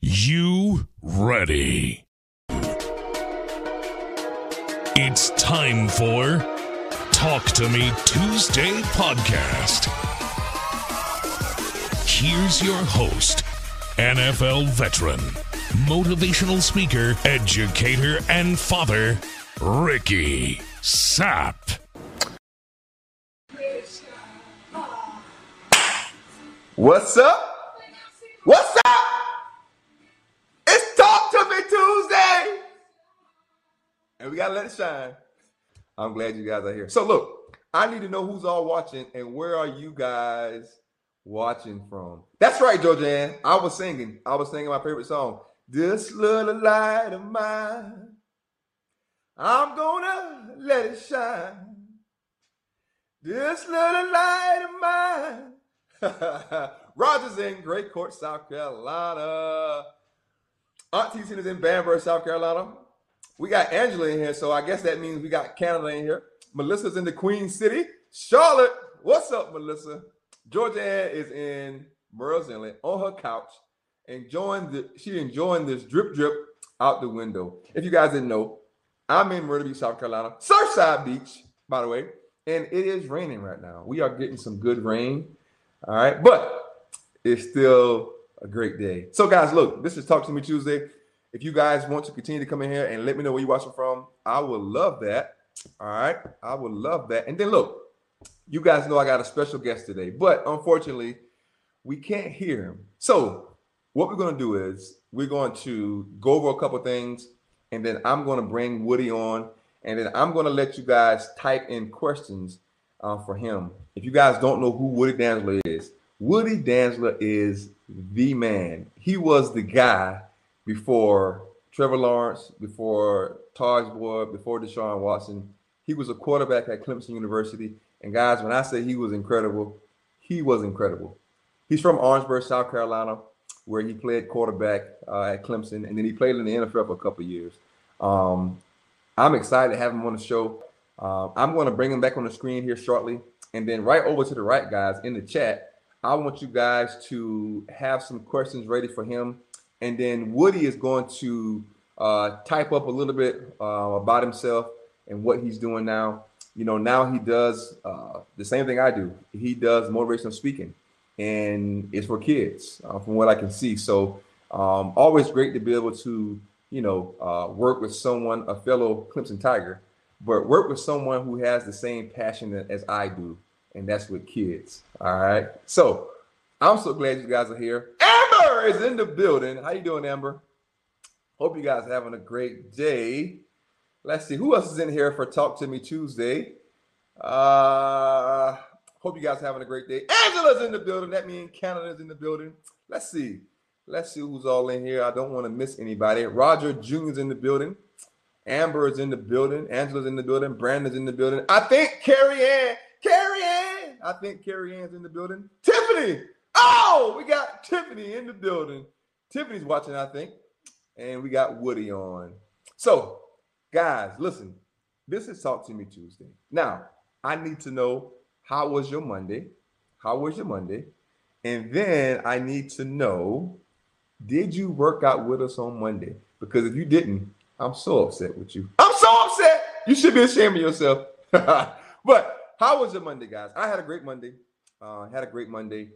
you ready? It's time for Talk to Me Tuesday podcast. Here's your host, NFL veteran, motivational speaker, educator, and father, Ricky Sapp. What's up? And we gotta let it shine. I'm glad you guys are here. So look, I need to know who's all watching and where are you guys watching from? That's right, Georgianne. I was singing. I was singing my favorite song. This little light of mine. I'm gonna let it shine. This little light of mine. Rogers in Great Court, South Carolina. Auntie is in Bamberg, South Carolina. We got Angela in here, so I guess that means we got Canada in here. Melissa's in the Queen City. Charlotte, what's up, Melissa? Georgia Ann is in Murrells Inlet on her couch, enjoying the she enjoying this drip drip out the window. If you guys didn't know, I'm in Myrtle Beach, South Carolina, Surfside Beach, by the way, and it is raining right now. We are getting some good rain. All right, but it's still a great day. So, guys, look, this is Talk to Me Tuesday. If you guys want to continue to come in here and let me know where you're watching from, I would love that. All right, I would love that. And then look, you guys know I got a special guest today, but unfortunately, we can't hear him. So, what we're going to do is we're going to go over a couple things, and then I'm going to bring Woody on, and then I'm going to let you guys type in questions uh, for him. If you guys don't know who Woody Dantzler is, Woody Dantzler is the man. He was the guy before Trevor Lawrence, before Tajh Boyd, before Deshaun Watson. He was a quarterback at Clemson University. And guys, when I say he was incredible, he was incredible. He's from Orangeburg, South Carolina, where he played quarterback uh, at Clemson, and then he played in the NFL for a couple years. Um, I'm excited to have him on the show. Uh, I'm going to bring him back on the screen here shortly. And then right over to the right, guys, in the chat, I want you guys to have some questions ready for him. And then Woody is going to uh, type up a little bit uh, about himself and what he's doing now. You know, now he does uh, the same thing I do. He does motivational speaking, and it's for kids, uh, from what I can see. So, um, always great to be able to, you know, uh, work with someone, a fellow Clemson Tiger, but work with someone who has the same passion as I do, and that's with kids. All right. So I'm so glad you guys are here. Amber is in the building. How you doing, Amber? Hope you guys are having a great day. Let's see who else is in here for Talk to Me Tuesday. Uh hope you guys are having a great day. Angela's in the building. That means Canada's in the building. Let's see. Let's see who's all in here. I don't want to miss anybody. Roger Jr.'s in the building. Amber is in the building. Angela's in the building. Brandon's in the building. I think Carrie Ann. Carrie Ann. I think Carrie Ann's in the building. Tiffany. Oh, we got Tiffany in the building. Tiffany's watching, I think. And we got Woody on. So, guys, listen. This is Talk to Me Tuesday. Now, I need to know how was your Monday? How was your Monday? And then I need to know did you work out with us on Monday? Because if you didn't, I'm so upset with you. I'm so upset. You should be ashamed of yourself. but how was your Monday, guys? I had a great Monday. Uh, had a great Monday,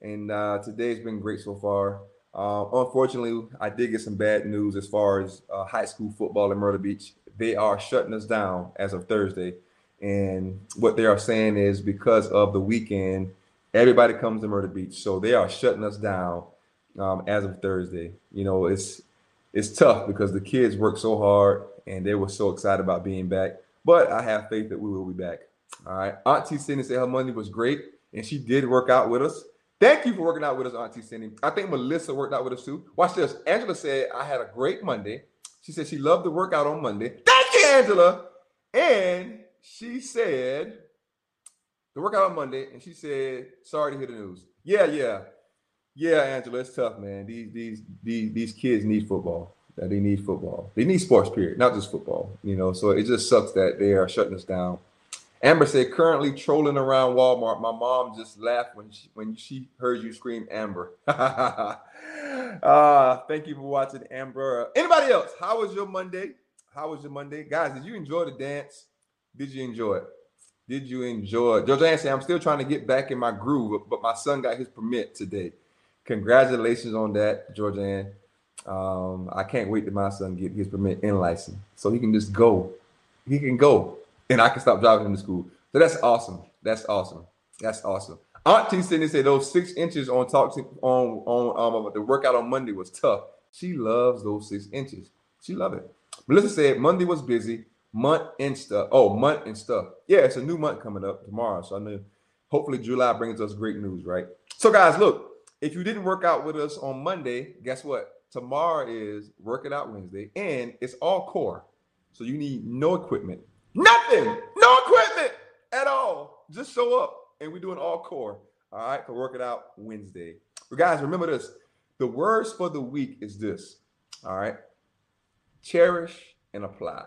and uh, today's been great so far. Uh, unfortunately, I did get some bad news as far as uh, high school football in Myrtle Beach. They are shutting us down as of Thursday, and what they are saying is because of the weekend, everybody comes to Myrtle Beach, so they are shutting us down um, as of Thursday. You know, it's it's tough because the kids work so hard and they were so excited about being back. But I have faith that we will be back. All right. Auntie Cindy said her Monday was great and she did work out with us. Thank you for working out with us, Auntie Cindy. I think Melissa worked out with us too. Watch this. Angela said, I had a great Monday. She said she loved the workout on Monday. Thank you, Angela. And she said, the workout on Monday, and she said, sorry to hear the news. Yeah, yeah. Yeah, Angela, it's tough, man. These these these these kids need football. They need football. They need sports, period, not just football. You know, so it just sucks that they are shutting us down Amber said, currently trolling around Walmart. My mom just laughed when she when she heard you scream Amber. uh, thank you for watching, Amber. Anybody else? How was your Monday? How was your Monday? Guys, did you enjoy the dance? Did you enjoy it? Did you enjoy it? George Anson, I'm still trying to get back in my groove, but my son got his permit today. Congratulations on that, George Ann. Um, I can't wait till my son get his permit and license so he can just go. He can go and I can stop driving him to school. So that's awesome. That's awesome. That's awesome. Auntie Cindy said those six inches on talk on on um, the workout on Monday was tough. She loves those six inches. She loved it. Melissa said Monday was busy. Month and stuff. Oh, month and stuff. Yeah, it's a new month coming up tomorrow. So I know hopefully July brings us great news, right? So guys, look, if you didn't work out with us on Monday, guess what? Tomorrow is work it out Wednesday, and it's all core. So you need no equipment. Nothing. No equipment at all. Just show up and we're doing all core. All right, for work it out Wednesday. But guys, remember this. The words for the week is this. All right. Cherish and apply.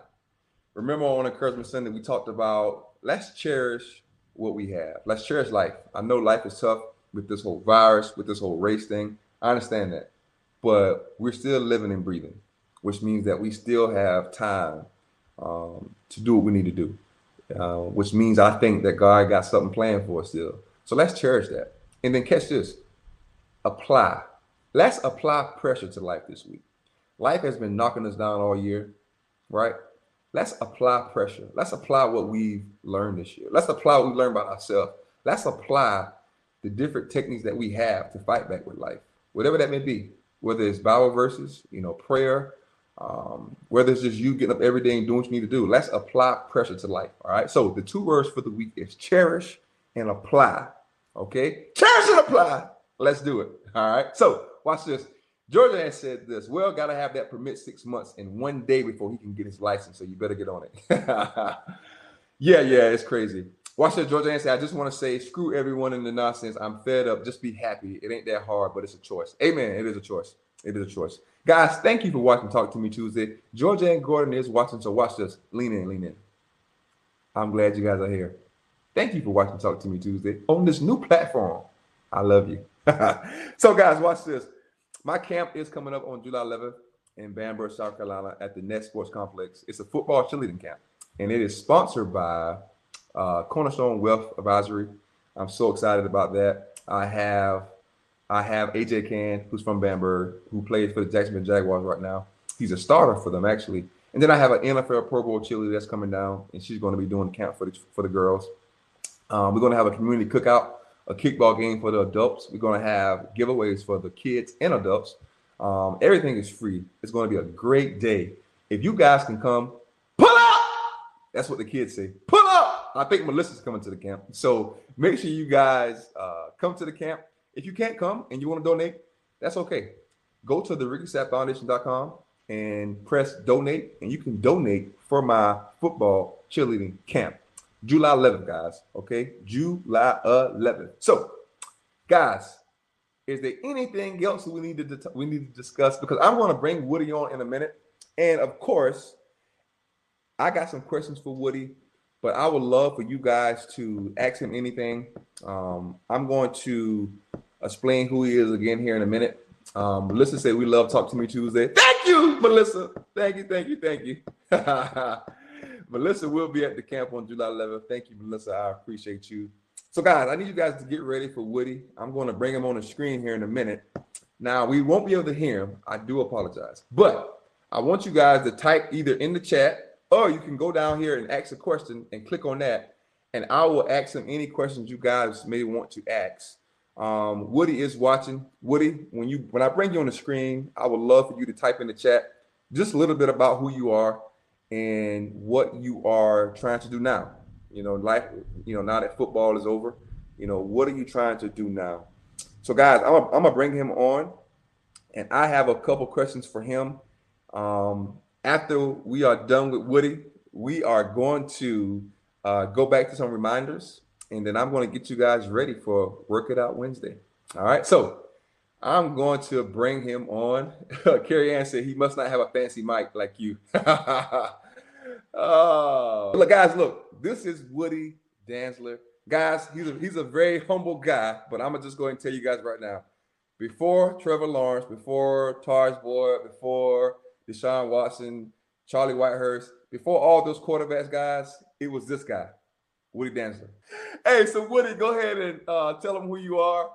Remember on Encouragement Sunday, we talked about let's cherish what we have. Let's cherish life. I know life is tough with this whole virus, with this whole race thing. I understand that. But we're still living and breathing, which means that we still have time um, to do what we need to do, uh, which means I think that God got something planned for us still. So let's cherish that. And then catch this apply. Let's apply pressure to life this week. Life has been knocking us down all year, right? Let's apply pressure. Let's apply what we've learned this year. Let's apply what we learned about ourselves. Let's apply the different techniques that we have to fight back with life, whatever that may be, whether it's Bible verses, you know, prayer, um, whether it's just you getting up every day and doing what you need to do, let's apply pressure to life. All right. So the two words for the week is cherish and apply. Okay. Cherish and apply. Let's do it. All right. So watch this. Georgia has said this. Well, gotta have that permit six months and one day before he can get his license. So you better get on it. yeah, yeah, it's crazy. Watch this, Georgia Ann I just want to say, screw everyone in the nonsense. I'm fed up. Just be happy. It ain't that hard, but it's a choice. Amen. It is a choice. It is a choice. Guys, thank you for watching Talk to Me Tuesday. Georgianne Gordon is watching, so watch this. Lean in, lean in. I'm glad you guys are here. Thank you for watching Talk to Me Tuesday on this new platform. I love you. so, guys, watch this. My camp is coming up on July 11th in Bamberg, South Carolina at the Net Sports Complex. It's a football cheerleading camp, and it is sponsored by uh, Cornerstone Wealth Advisory. I'm so excited about that. I have I have AJ Cann, who's from Bamberg, who plays for the Jacksonville Jaguars right now. He's a starter for them actually. And then I have an NFL Pro Bowl cheerleader that's coming down, and she's going to be doing the camp for the for the girls. Um, we're going to have a community cookout, a kickball game for the adults. We're going to have giveaways for the kids and adults. Um, everything is free. It's going to be a great day. If you guys can come, pull up. That's what the kids say. Pull up. I think Melissa's coming to the camp, so make sure you guys uh, come to the camp. If you can't come and you want to donate, that's okay. Go to the RickySappFoundation.com and press donate, and you can donate for my football cheerleading camp. July 11th, guys. Okay, July 11th. So, guys, is there anything else we need to we need to discuss? Because I'm going to bring Woody on in a minute, and of course, I got some questions for Woody, but I would love for you guys to ask him anything. Um, I'm going to explain who he is again here in a minute. Um, Melissa said we love Talk to Me Tuesday. Thank you, Melissa. Thank you, thank you, thank you. Melissa will be at the camp on July 11th. Thank you, Melissa. I appreciate you. So, guys, I need you guys to get ready for Woody. I'm going to bring him on the screen here in a minute. Now, we won't be able to hear him. I do apologize. But I want you guys to type either in the chat or you can go down here and ask a question and click on that. And I will ask him any questions you guys may want to ask. Um, Woody is watching. Woody, when you when I bring you on the screen, I would love for you to type in the chat just a little bit about who you are and what you are trying to do now. You know, life, you know, now that football is over, you know, what are you trying to do now? So, guys, I'm, I'm gonna bring him on, and I have a couple questions for him. Um, after we are done with Woody, we are going to uh, go back to some reminders and then I'm going to get you guys ready for Work It Out Wednesday. All right. So I'm going to bring him on. Carrie Ann said he must not have a fancy mic like you. oh, look, guys, look, this is Woody Dantzler. Guys, he's a, he's a very humble guy, but I'm gonna just go and tell you guys right now. Before Trevor Lawrence, before Tajh Boyd, before Deshaun Watson, Charlie Whitehurst, before all those quarterbacks, guys, it was this guy, Woody Dantzler. Hey, so Woody, go ahead and uh, tell them who you are,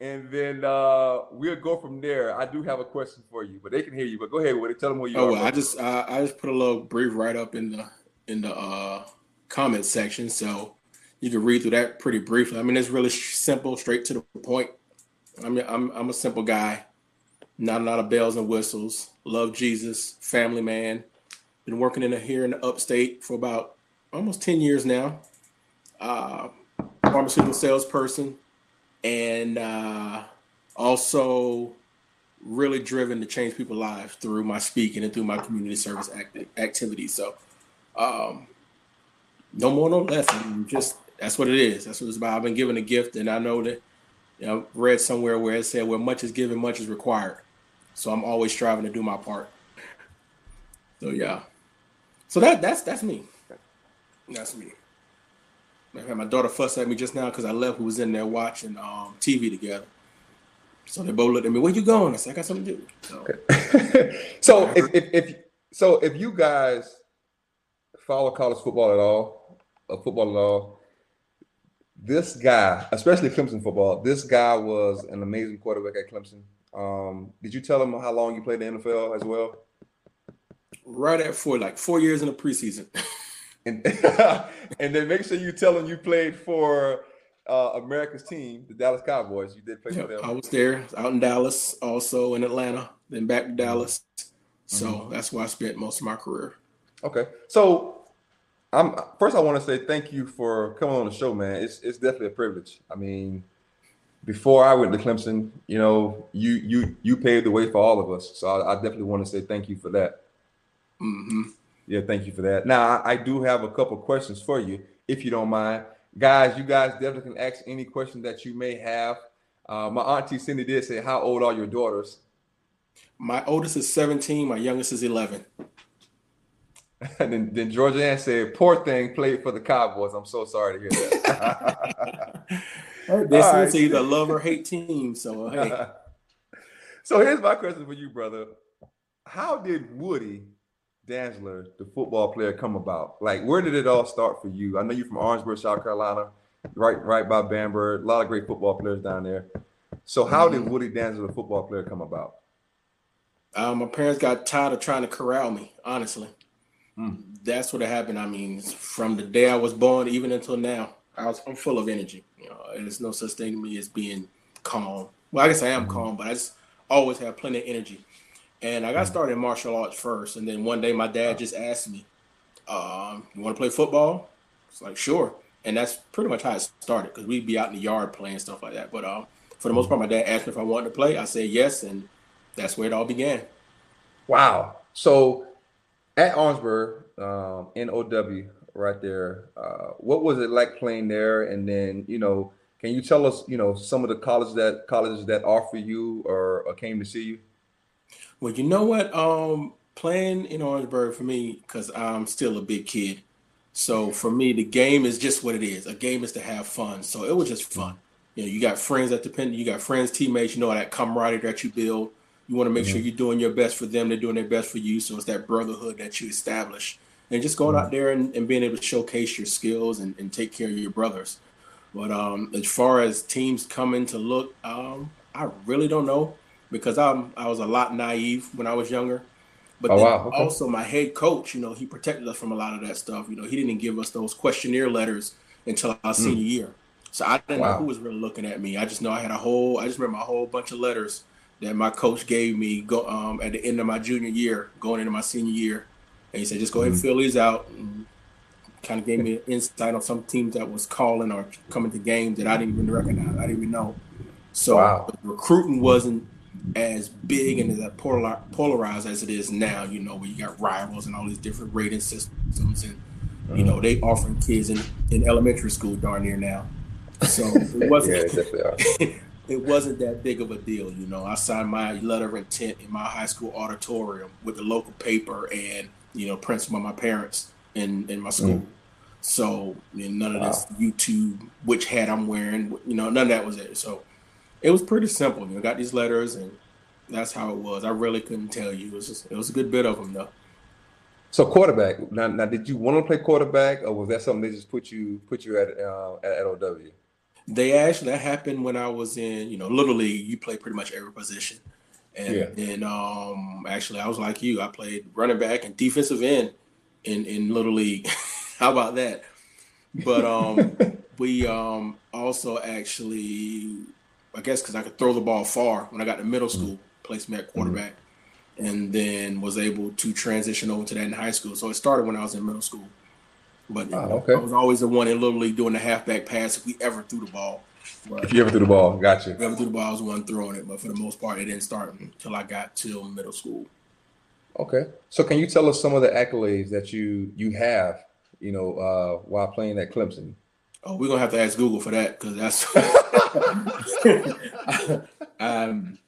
and then uh, we'll go from there. I do have a question for you, but they can hear you. But go ahead, Woody, tell them who you oh, are. Oh, well, I just uh, I just put a little brief write up in the in the uh, comment section, so you can read through that pretty briefly. I mean, it's really simple, straight to the point. I mean, I'm I'm a simple guy, not a lot of bells and whistles. Love Jesus, family man. Been working in a, here in the upstate for about almost ten years now. Uh, pharmaceutical salesperson, and uh, also really driven to change people's lives through my speaking and through my community service act- activities. So, um, no more, no less. I mean, just that's what it is. That's what it's about. I've been given a gift, and I know that you know, read somewhere where it said, "Where much is given, much is required." So I'm always striving to do my part. So yeah, so that that's that's me. That's me. My daughter fussed at me just now because I left. Who was in there watching um, TV together. So they both looked at me. Where you going? I said, I got something to do. So, so if, if, if so, if you guys follow college football at all, uh, football at all, this guy, especially Clemson football, this guy was an amazing quarterback at Clemson. Um, did you tell him how long you played the NFL as well? Right at four, like four years in the preseason. and and then make sure you tell them you played for uh, America's team, the Dallas Cowboys. You did play for them. I was there, out in Dallas, also in Atlanta, then back to Dallas. So mm-hmm. that's where I spent most of my career. Okay, so I'm first. I want to say thank you for coming on the show, man. It's it's definitely a privilege. I mean, before I went to Clemson, you know, you you you paved the way for all of us. So I, I definitely want to say thank you for that. Mm-hmm. Yeah, thank you for that. Now I, I do have a couple questions for you, if you don't mind, guys. You guys definitely can ask any question that you may have. Uh, my auntie Cindy did say, "How old are your daughters?" My oldest is 17. My youngest is 11. And then, then Georgia Ann said, "Poor thing played for the Cowboys." I'm so sorry to hear that. this right. is either love or hate team. So hey. so here's my question for you, brother. How did Woody Dantzler, the football player, come about? Like, where did it all start for you? I know you're from Orangeburg, South Carolina, right, right by Bamberg. A lot of great football players down there. So, how mm-hmm. did Woody Dantzler, the football player, come about? Um, my parents got tired of trying to corral me. Honestly, Mm. That's what happened. I mean, from the day I was born, even until now, I was I'm full of energy. You know, there's no such thing to me as being calm. Well, I guess I am mm-hmm. calm, but I just always have plenty of energy. And I got started in martial arts first, and then one day my dad just asked me, um, "You want to play football?" It's like, "Sure." And that's pretty much how it started because we'd be out in the yard playing stuff like that. But um, for the most part, my dad asked me if I wanted to play. I said yes, and that's where it all began. Wow. So at Orangeburg, um, in OW, right there. Uh, what was it like playing there? And then, you know, can you tell us, you know, some of the colleges that colleges that offer you or, or came to see you? Well, you know what? Um, playing in Orangeburg for me, because I'm still a big kid. So for me, the game is just what it is. A game is to have fun. So it was just fun. You know, you got friends that depend. You got friends, teammates. You know that camaraderie that you build. You want to make mm-hmm. sure you're doing your best for them. They're doing their best for you. So it's that brotherhood that you establish. And just going mm-hmm. out there and, and, being able to showcase your skills and, and, take care of your brothers. But um, as far as teams coming to look, um, I really don't know because I'm I was a lot naive when I was younger. But oh, wow. okay. also my head coach, you know, he protected us from a lot of that stuff. You know, he didn't give us those questionnaire letters until our mm. senior year. So I didn't wow. know who was really looking at me. I just know I had a whole I just remember a whole bunch of letters that my coach gave me go um, at the end of my junior year, going into my senior year, and he said, "Just go ahead and mm-hmm. fill these out." And kind of gave me an insight on some teams that was calling or coming to games that I didn't even recognize. I didn't even know. So wow. recruiting wasn't as big and as polar, polarized as it is now. You know, where you got rivals and all these different rating systems, and you know mm-hmm. they offering kids in, in elementary school darn near now. So it wasn't. yeah, it wasn't that big of a deal. You know, I signed my letter of intent in my high school auditorium with the local paper and, you know, principal of my parents in, in my school. Mm. So none of wow. this YouTube, which hat I'm wearing, you know, none of that was it. So it was pretty simple. You know, got these letters, and that's how it was. I really couldn't tell you. It was just, it was a good bit of them though. So quarterback. Now, now, did you want to play quarterback, or was that something they just put you put you at uh, at, OW? They actually that happened when I was in, you know, little league. You play pretty much every position, and yeah. then um, actually I was like you. I played running back and defensive end in in little league. How about that? But um, we um also actually, I guess, because I could throw the ball far when I got to middle mm-hmm. school, placed me at quarterback. Mm-hmm and then was able to transition over to that in high school. So it started when I was in middle school. But oh, okay. I was always the one in Little League doing the halfback pass if we ever threw the ball. But if you ever threw the ball, gotcha. If ever threw the ball, I was the one throwing it. But for the most part, it didn't start until I got to middle school. Okay. So can you tell us some of the accolades that you you have, you know, uh, while playing at Clemson? Oh, we're gonna have to ask Google for that because that's um,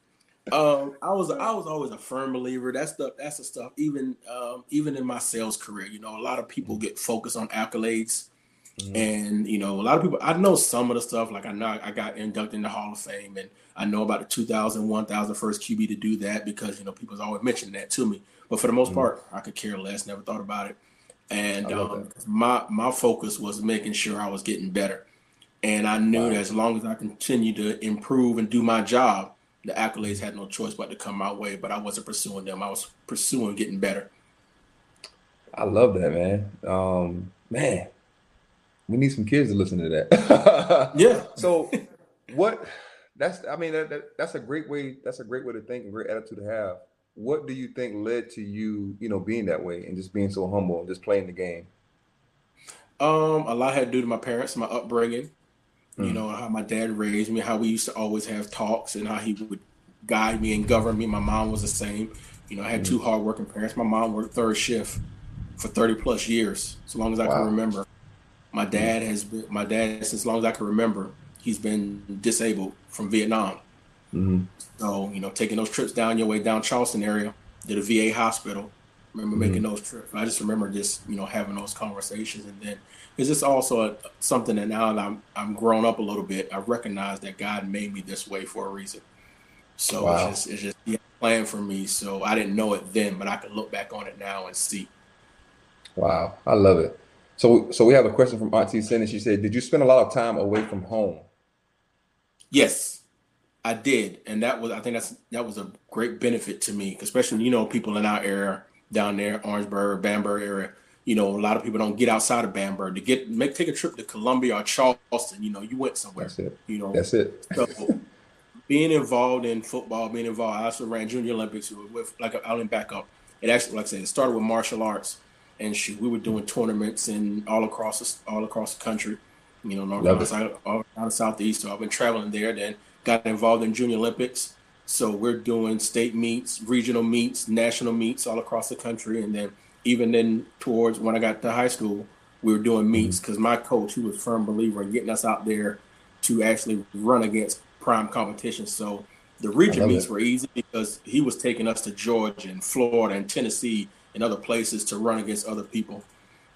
um, I was I was always a firm believer. That's the that's the stuff. Even um, even in my sales career, you know, a lot of people get focused on accolades, mm-hmm. and you know, a lot of people. I know some of the stuff. Like I know I got inducted in the Hall of Fame, and I know about the 2000, 1000 first QB to do that because you know people's always mentioned that to me. But for the most mm-hmm. part, I could care less. Never thought about it. And um, my my focus was making sure I was getting better, and I knew wow. that as long as I continued to improve and do my job the accolades had no choice but to come my way, but I wasn't pursuing them. I was pursuing getting better. I love that, man. Um, man, we need some kids to listen to that. yeah. So, what? That's. I mean, that, that, that's a great way. That's a great way to think and great attitude to have. What do you think led to you, you know, being that way and just being so humble and just playing the game? Um, a lot had to do to my parents, my upbringing. Mm. You know, how my dad raised me, how we used to always have talks and how he would guide me and govern me. My mom was the same. You know, I had mm. two hardworking parents. My mom worked third shift for 30 plus years, so long as I wow. can remember. My dad has been my dad since long as I can remember. He's been disabled from Vietnam. Mm-hmm. So you know, taking those trips down your way down Charleston area to the VA hospital. Remember mm-hmm. making those trips. I just remember just you know having those conversations, and then it's this also a, something that now that I'm I'm grown up a little bit, I recognize that God made me this way for a reason. So wow. it's just it's just yeah, plan for me. So I didn't know it then, but I can look back on it now and see. Wow, I love it. So so we have a question from Auntie Cindy. She said, "Did you spend a lot of time away from home?" Yes, I did, and that was I think that's that was a great benefit to me, especially you know people in our area down there, Orangeburg, Bamberg area you know, a lot of people don't get outside of Bamberg to get make take a trip to Columbia or Charleston. You know, you went somewhere. That's it. You know, that's it. so being involved in football, being involved, I also ran Junior Olympics with like I'll back up. It actually, like I said, it started with martial arts, and shoot, we were doing tournaments and all across the, all across the country. You know, north side, all down the southeast. So I've been traveling there. Then got involved in Junior Olympics. So we're doing state meets, regional meets, national meets all across the country, and then even then towards when I got to high school, we were doing meets because mm-hmm. my coach, he was a firm believer in getting us out there to actually run against prime competition. So the region meets it. were easy because he was taking us to Georgia and Florida and Tennessee and other places to run against other people.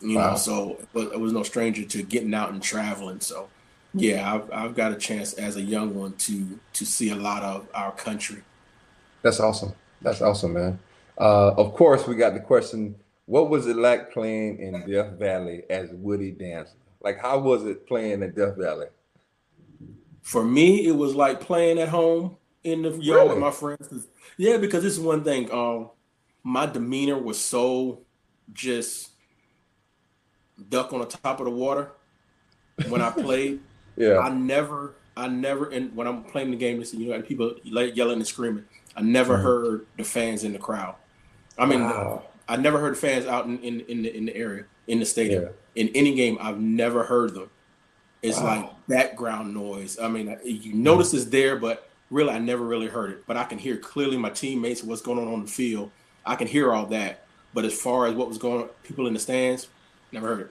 You wow. know, so it was no stranger to getting out and traveling. So yeah, I've, I've got a chance as a young one to to see a lot of our country. That's awesome. That's awesome, man. Uh, of course, we got the question what was it like playing in Death Valley as Woody Dantzler? Like, how was it playing in Death Valley? For me, it was like playing at home in the yard really? with my friends. Yeah, because this is one thing. Um, my demeanor was so just duck on the top of the water when I played. yeah, I never, I never, and when I'm playing the game, you know, people yelling and screaming. I never mm-hmm. heard the fans in the crowd. I mean, wow. I never heard fans out in, in, in the in the area in the stadium yeah. in any game. I've never heard them. It's wow. like background noise. I mean, you mm. notice it's there, but really, I never really heard it. But I can hear clearly my teammates, what's going on on the field. I can hear all that. But as far as what was going on, people in the stands, never heard it.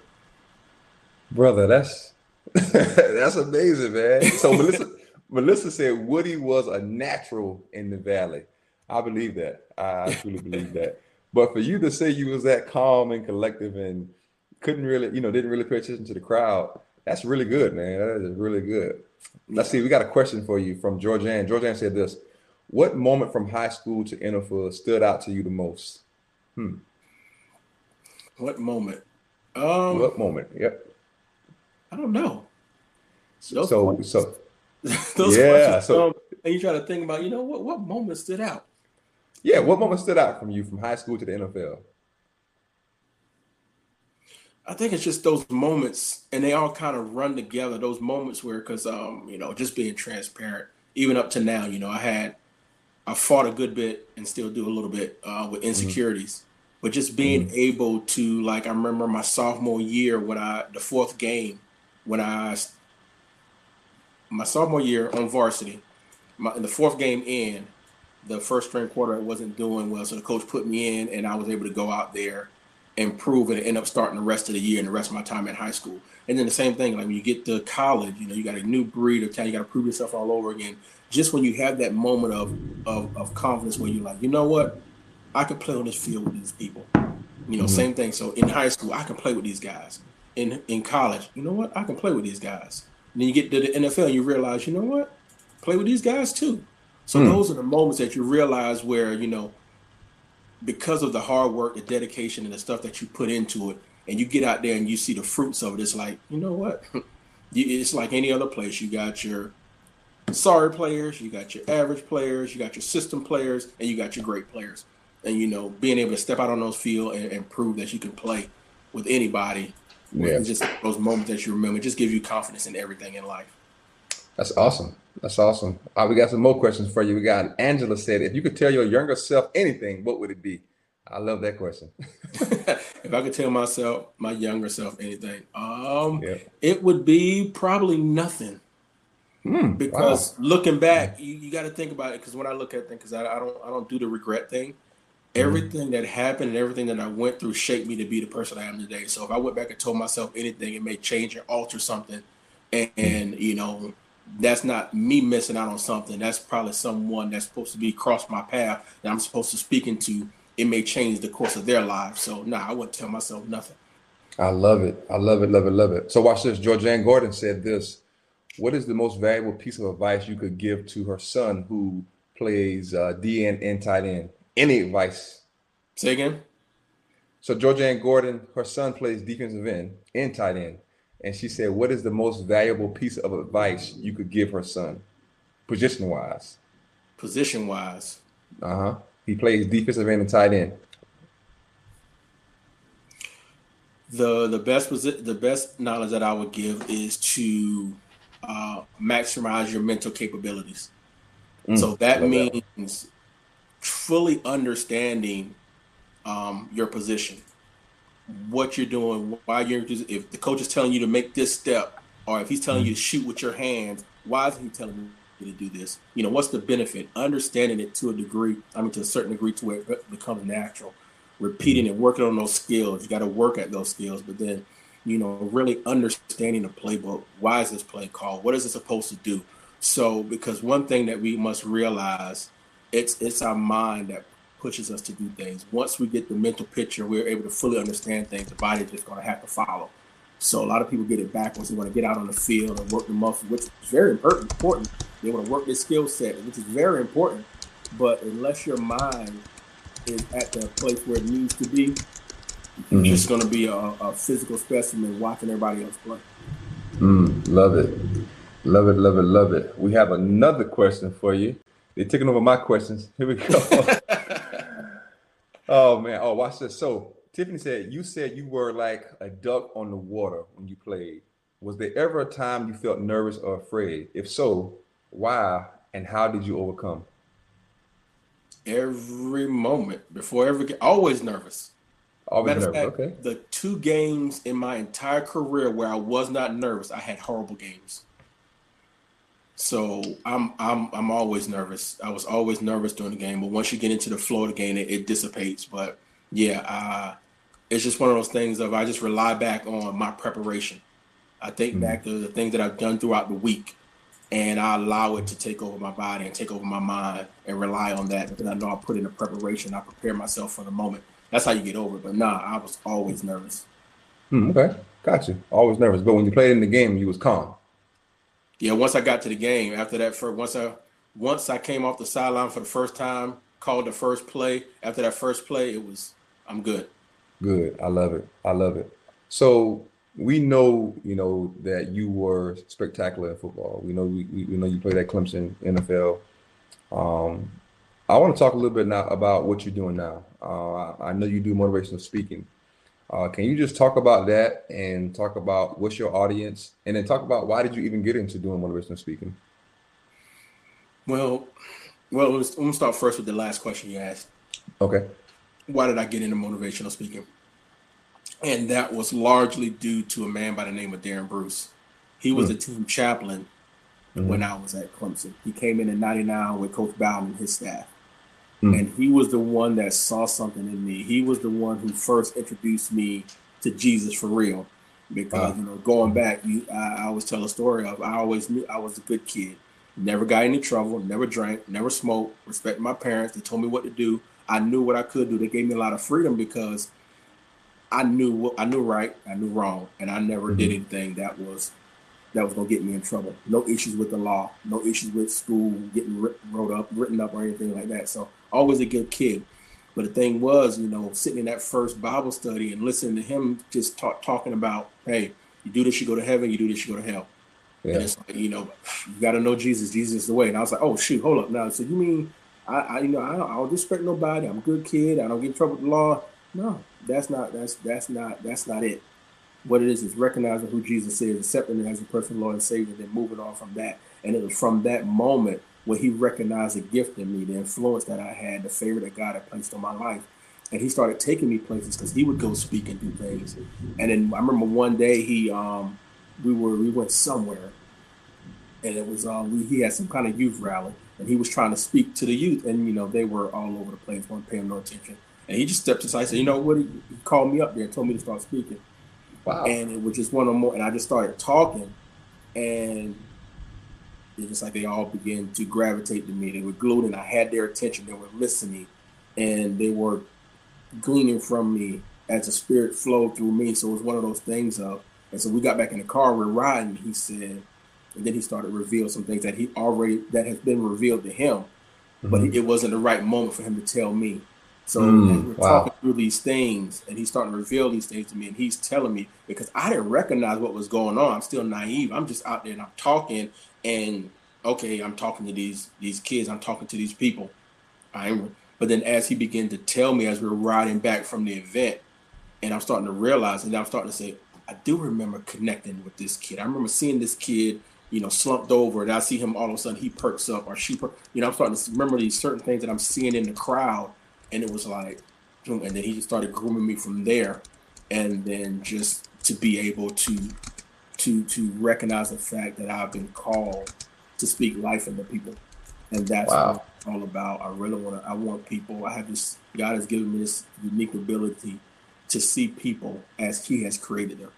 Brother, that's that's amazing, man. So Melissa, Melissa said Woody was a natural in the valley. I believe that. I truly believe that. But for you to say you was that calm and collective and couldn't really, you know, didn't really pay attention to the crowd. That's really good, man. That is really good. Let's see. We got a question for you from Georgianne. Georgianne said this: What moment from high school to NFL stood out to you the most? Hmm. What moment? Um, what moment? Yep. I don't know. Those so, questions, so those yeah. So, um, and you try to think about, you know, what what moment stood out? Yeah, what moment stood out from you from high school to the NFL? I think it's just those moments, and they all kind of run together. Those moments where, because um, you know, just being transparent, even up to now, you know, I had, I fought a good bit and still do a little bit uh, with mm-hmm. insecurities, mm-hmm. but just being mm-hmm. able to, like, I remember my sophomore year when I, the fourth game, when I, my sophomore year on varsity, my, in the fourth game in, the first string quarter I wasn't doing well, so the coach put me in, and I was able to go out there improve and end up starting the rest of the year and the rest of my time in high school. And then the same thing, like when you get to college, you know, you got a new breed of talent, you got to prove yourself all over again. Just when you have that moment of, of, of confidence where you're like, you know what, I could play on this field with these people. You know, mm-hmm. same thing. So in high school, I can play with these guys. In in college, you know what, I can play with these guys. And then you get to the NFL, and you realize, you know what, play with these guys too. So mm. those are the moments that you realize where you know because of the hard work, the dedication, and the stuff that you put into it, and you get out there and you see the fruits of it, it's like, you know what? it's like any other place. You got your sorry players, you got your average players, you got your system players, and you got your great players. And you know, being able to step out on those field and, and prove that you can play with anybody, yeah. just those moments that you remember, just give you confidence in everything in life. That's awesome. That's awesome. Uh, we got some more questions for you. We got Angela said, if you could tell your younger self anything, what would it be? I love that question. if I could tell myself, my younger self, anything, um, yeah. it would be probably nothing. Mm, because wow. looking back, you, you got to think about it. Because when I look at things, because I, I, don't, I don't do the regret thing. Mm. Everything that happened and everything that I went through shaped me to be the person I am today. So if I went back and told myself anything, it may change or alter something, and, and you know, that's not me missing out on something. That's probably someone that's supposed to be across my path that I'm supposed to speak into. It may change the course of their lives. So nah, I wouldn't tell myself nothing. I love it. I love it, love it, love it. So watch this. Georgianne Gordon said this. What is the most valuable piece of advice you could give to her son who plays uh, DN and tight end? Any advice? Say again. So Georgianne Gordon, her son plays defensive end and tight end and she said, "What is the most valuable piece of advice you could give her son, position wise?" Position wise. Uh huh. He plays defensive end and tight end. The the best the best knowledge that I would give is to uh, maximize your mental capabilities. Mm, so that means that. fully understanding um, your position what you're doing, why you're if the coach is telling you to make this step, or if he's telling you to shoot with your hands, why is he telling you to do this? You know, what's the benefit? Understanding it to a degree, I mean, to a certain degree, to where it becomes natural. Repeating and working on those skills. You got to work at those skills, but then, you know, really understanding the playbook. Why is this play called? What is it supposed to do? So, because one thing that we must realize, it's it's our mind that pushes us to do things. Once we get the mental picture, we're able to fully understand things. The body is just going to have to follow. So a lot of people get it backwards. They want to get out on the field and work the muscle, which is very important. They want to work their skill set, which is very important. But unless your mind is at the place where it needs to be, mm-hmm. it's going to be a, a, physical specimen watching everybody else play. Mm, love it. Love it, love it, love it. We have another question for you. They're taking over my questions. Here we go. oh man. Oh, watch this. So Tiffany said you said you were like a duck on the water when you played. Was there ever a time you felt nervous or afraid? If so, why and how did you overcome? Every moment before every game, always nervous. Always nervous. Fact, okay. The two games in my entire career where I was not nervous, I had horrible games. So I'm I'm I'm always nervous. I was always nervous during the game, but once you get into the flow of the game, it, it dissipates. But yeah, uh, it's just one of those things of I just rely back on my preparation. I think mm-hmm. back to the things that I've done throughout the week, and I allow it to take over my body and take over my mind, and rely on that because I know I put in the preparation. I prepare myself for the moment. That's how you get over it. But nah, I was always nervous. Hmm, okay, gotcha. Always nervous, but when you played in the game, you was calm. Yeah, once I got to the game, after that, first once I once I came off the sideline for the first time, called the first play. After that first play, it was I'm good. Good. I love it. I love it. So we know, you know, that you were spectacular in football. We know we, we know you played at Clemson NFL. Um, I want to talk a little bit now about what you're doing now. Uh, I know you do motivational speaking. Uh, can you just talk about that and talk about what's your audience, and then talk about why did you even get into doing motivational speaking? Well, well, let's, I'm gonna start first with the last question you asked. Okay. Why did I get into motivational speaking? And that was largely due to a man by the name of Darren Bruce. He was mm. a team chaplain mm-hmm. when I was at Clemson. He came in in '99 with Coach Bowden and his staff. Mm. And he was the one that saw something in me. He was the one who first introduced me to Jesus for real. Because, uh, you know, going back, you, I, I always tell a story of I always knew I was a good kid. Never got any trouble, never drank, never smoked, respect my parents. They told me what to do. I knew what I could do. They gave me a lot of freedom because I knew what I knew right, I knew wrong, and I never mm-hmm. did anything that was that was gonna get me in trouble. No issues with the law, no issues with school, getting wrote up, written up, or anything like that. So always a good kid. But the thing was, you know, sitting in that first Bible study and listening to him just talk, talking about, hey, you do this, you go to heaven. You do this, you go to hell. Yeah. And it's like, you know, you got to know Jesus. Jesus is the way. And I was like, oh shoot, hold up now. So you mean I, I you know, I don't, I don't disrespect nobody. I'm a good kid. I don't get in trouble with the law. No, that's not. That's that's not. That's not it. What it is is recognizing who Jesus is, accepting it as a personal Lord and Savior, then moving on from that. And it was from that moment where he recognized the gift in me, the influence that I had, the favor that God had placed on my life. And he started taking me places because he would go speak and do things. And then I remember one day he um we were we went somewhere and it was um we, he had some kind of youth rally and he was trying to speak to the youth and you know they were all over the place, weren't paying no attention. And he just stepped aside and said, you know what, he called me up there and told me to start speaking. Wow. And it was just one of more and I just started talking and it's just like they all began to gravitate to me. They were glued and I had their attention. They were listening and they were gleaning from me as the spirit flowed through me. So it was one of those things of, and so we got back in the car, we're riding. He said, and then he started to reveal some things that he already, that has been revealed to him, mm-hmm. but it wasn't the right moment for him to tell me. So mm, we're wow. talking through these things, and he's starting to reveal these things to me, and he's telling me because I didn't recognize what was going on. I'm still naive. I'm just out there and I'm talking, and okay, I'm talking to these these kids. I'm talking to these people. I'm, but then as he began to tell me as we are riding back from the event, and I'm starting to realize, and I'm starting to say, I do remember connecting with this kid. I remember seeing this kid, you know, slumped over, and I see him all of a sudden he perks up, or she, per- you know, I'm starting to remember these certain things that I'm seeing in the crowd and it was like, and then he just started grooming me from there, and then just to be able to to to recognize the fact that I've been called to speak life into people, and that's wow. all about. I really want to. I want people. I have this. God has given me this unique ability to see people as He has created them,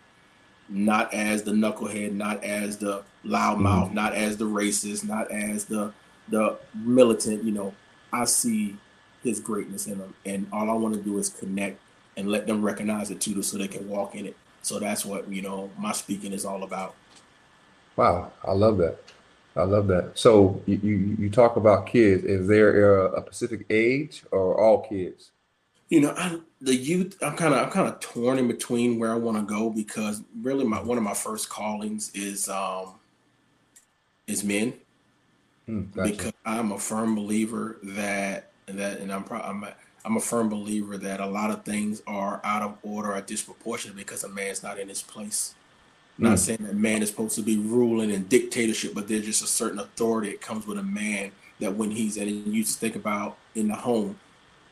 not as the knucklehead, not as the loudmouth, mm-hmm. not as the racist, not as the the militant. You know, I see his greatness in them. And all I want to do is connect and let them recognize it too, so they can walk in it. So that's what you know my speaking is all about. Wow, I love that. I love that. So you you, you talk about kids. Is there a, a specific age or all kids? You know, I, the youth. I'm kind of I'm kind of torn in between where I want to go because really my one of my first callings is um is men. Hmm, gotcha. Because I'm a firm believer that and that and I'm pro- I'm a, I'm a firm believer that a lot of things are out of order or disproportionate because a man's not in his place. I'm not hmm. saying that man is supposed to be ruling and dictatorship, but there's just a certain authority that comes with a man that when he's and you just think about in the home,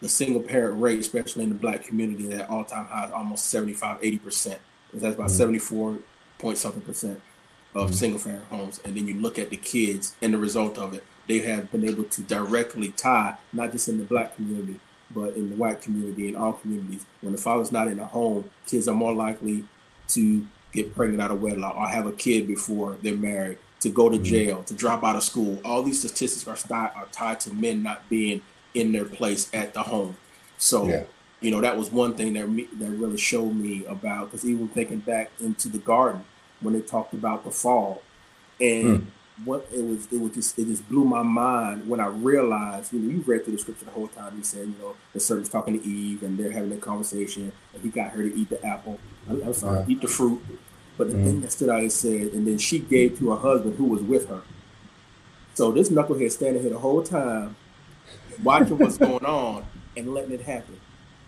the single parent rate, especially in the black community, that all time high, is almost 75, 80 percent. That's about mm-hmm. 74 point something percent of mm-hmm. single parent homes. And then you look at the kids and the result of it they have been able to directly tie, not just in the black community, but in the white community in all communities. When the father's not in the home, kids are more likely to get pregnant out of wedlock or have a kid before they're married, to go to mm-hmm. jail, to drop out of school. All these statistics are, st- are tied to men not being in their place at the home. So yeah. you know, that was one thing that me, that really showed me about because even thinking back into the garden when they talked about the fall, and mm. What it was, it was just it just blew my mind when I realized. You know, you read through the scripture the whole time. He said, you know, the servant's talking to Eve, and they're having a conversation, and he got her to eat the apple. I'm, I'm sorry, eat the fruit. But the mm. thing that stood out, he said, and then she gave to her husband who was with her. So this knucklehead standing here the whole time, watching what's going on and letting it happen.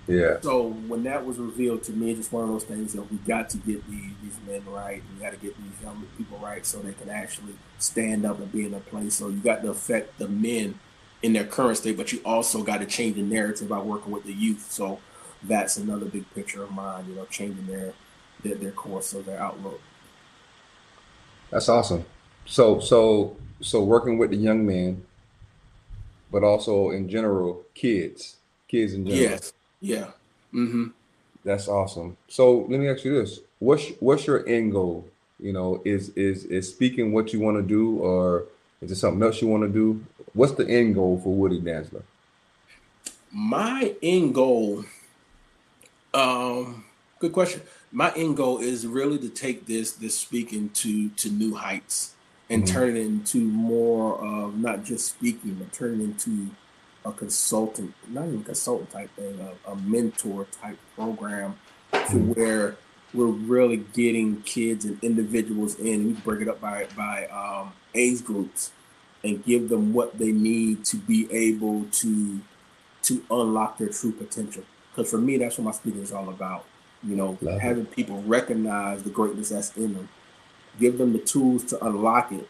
Yeah. So when that was revealed to me, it's just one of those things that we got to get these, these men right. We got to get these young people right so they can actually stand up and be in a place. So you got to affect the men in their current state, but you also got to change the narrative by working with the youth. So that's another big picture of mine. You know, changing their their, their course of their outlook. That's awesome. So so so working with the young men, but also in general, kids, kids in general. Yes. Yeah. Mm-hmm. That's awesome. So let me ask you this: what's what's your end goal? You know, is is is speaking what you want to do, or is it something else you want to do? What's the end goal for Woody Dantzler? My end goal, um, good question. My end goal is really to take this this speaking to to new heights and mm-hmm. turn it into more of not just speaking, but turn it into a consultant, not even consultant type thing, a, a mentor type program to mm-hmm. where we're really getting kids and individuals in. We break it up by by um, age groups and give them what they need to be able to to unlock their true potential. Because for me, that's what my speaking is all about. You know, Love having it. people recognize the greatness that's in them give them the tools to unlock it,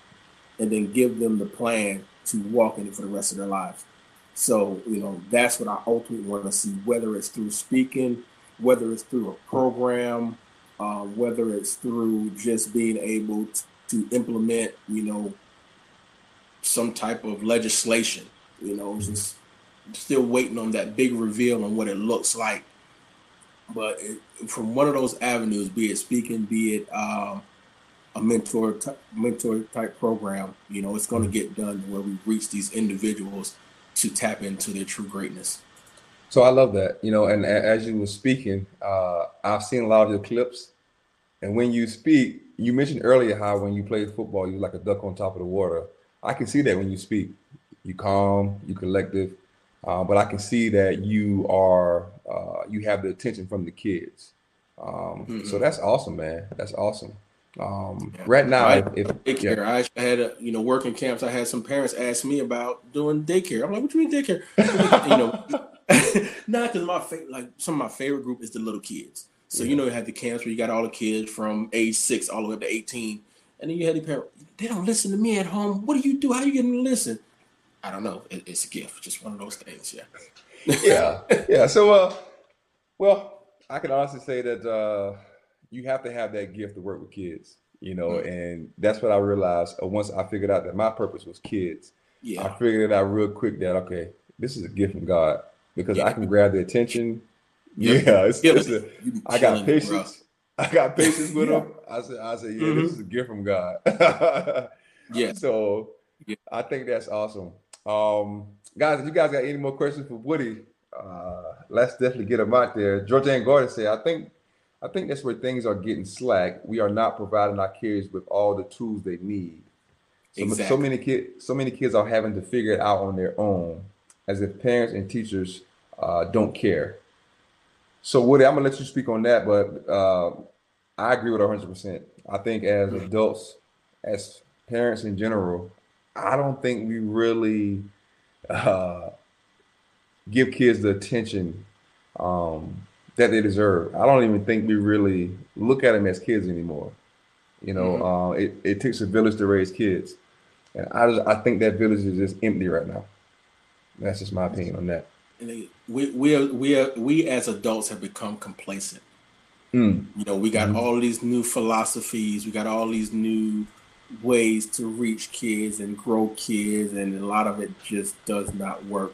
and then give them the plan to walk in it for the rest of their lives. So, you know, that's what I ultimately want to see, whether it's through speaking, whether it's through a program, uh, whether it's through just being able to, to implement, you know, some type of legislation. You know, just still waiting on that big reveal on what it looks like. But it, from one of those avenues, be it speaking, be it um, a mentor t- mentor type program, you know, it's going to mm-hmm. get done where we reach these individuals to tap into their true greatness. So I love that, you know, and as you were speaking, uh, I've seen a lot of your clips, and when you speak, you mentioned earlier how when you play football, you're like a duck on top of the water. I can see that when you speak, you calm, you collective, uh, but I can see that you are uh, you have the attention from the kids. Um, mm-hmm. So that's awesome, man. That's awesome. Um, yeah. Right now, I, if, daycare, yeah. I had a, you know working camps. I had some parents ask me about doing daycare. I'm like, what do you mean daycare? you know, not because my favorite, like some of my favorite group is the little kids. So yeah. you know, you had the camps where you got all the kids from age six all the way up to 18, and then you had the parent. They don't listen to me at home. What do you do? How are you get them to listen? I don't know. It, it's a gift. Just one of those things. Yeah. yeah. Yeah. So, uh, well, I can honestly say that. uh you have to have that gift to work with kids, you know, mm-hmm. and that's what I realized uh, once I figured out that my purpose was kids. Yeah. I figured it out real quick that okay, this is a gift from God because yeah. I can grab the attention. Yeah, it's, it's a, I got patience. I got patience with yeah. them. I said, I said, yeah, mm-hmm. this is a gift from God. yeah. So yeah. I think that's awesome. Um, guys, if you guys got any more questions for Woody, uh, let's definitely get them out there. Georgianne Gordon said, I think I think that's where things are getting slack. We are not providing our kids with all the tools they need. So, exactly. so many kids, so many kids are having to figure it out on their own, as if parents and teachers uh, don't care. So Woody, I'm gonna let you speak on that, but uh, I agree with 100. percent I think as mm-hmm. adults, as parents in general, I don't think we really uh, give kids the attention um, that they deserve. I don't even think we really look at them as kids anymore. You know, mm-hmm. uh, it, it takes a village to raise kids. And I just, I think that village is just empty right now. That's just my opinion on that. we we are, we are, we as adults have become complacent. Mm. You know, we got mm all these new philosophies, we got all these new ways to reach kids and grow kids, and a lot of it just does not work.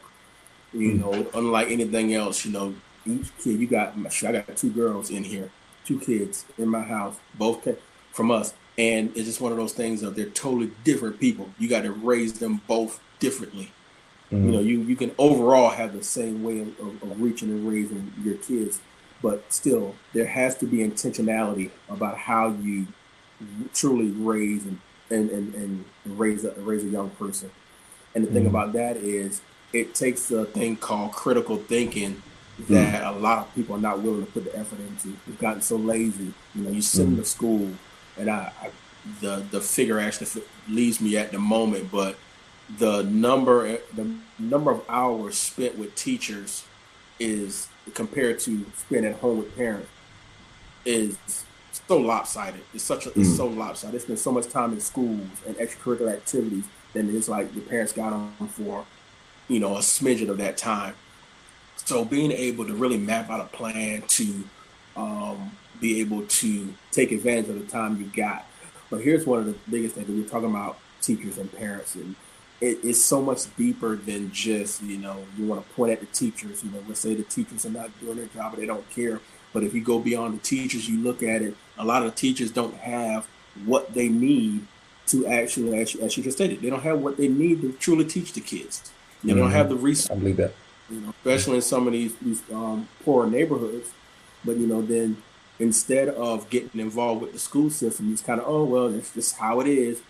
You mm. know, unlike anything else, you know, each kid, you got, I got two girls in here, two kids in my house, both from us. And it's just one of those things of they're totally different people. You got to raise them both differently. Mm-hmm. You know, you you can overall have the same way of, of, of reaching and raising your kids, but still there has to be intentionality about how you truly raise and and, and, and raise a raise a young person. And the mm-hmm. thing about that is it takes a thing called critical thinking that mm. a lot of people are not willing to put the effort into. We've gotten so lazy. You know, you sit mm. in the school, and I, I, the the figure actually leaves me at the moment, but the number the number of hours spent with teachers is compared to spent at home with parents is so lopsided. It's such a mm. it's so lopsided. It's been so much time in schools and extracurricular activities, and it's like the parents got on for, you know, a smidgen of that time. So being able to really map out a plan to um, be able to take advantage of the time you got. But here's one of the biggest things we're talking about teachers and parents and it's so much deeper than just you know you want to point at the teachers you know let's say the teachers are not doing their job or they don't care but if you go beyond the teachers you look at it a lot of teachers don't have what they need to actually as you, as you just stated they don't have what they need to truly teach the kids they mm-hmm. don't have the resources i believe that you know, especially in some of these, these um, poor neighborhoods. But you know, then instead of getting involved with the school system, it's kind of oh well, that's just how it is.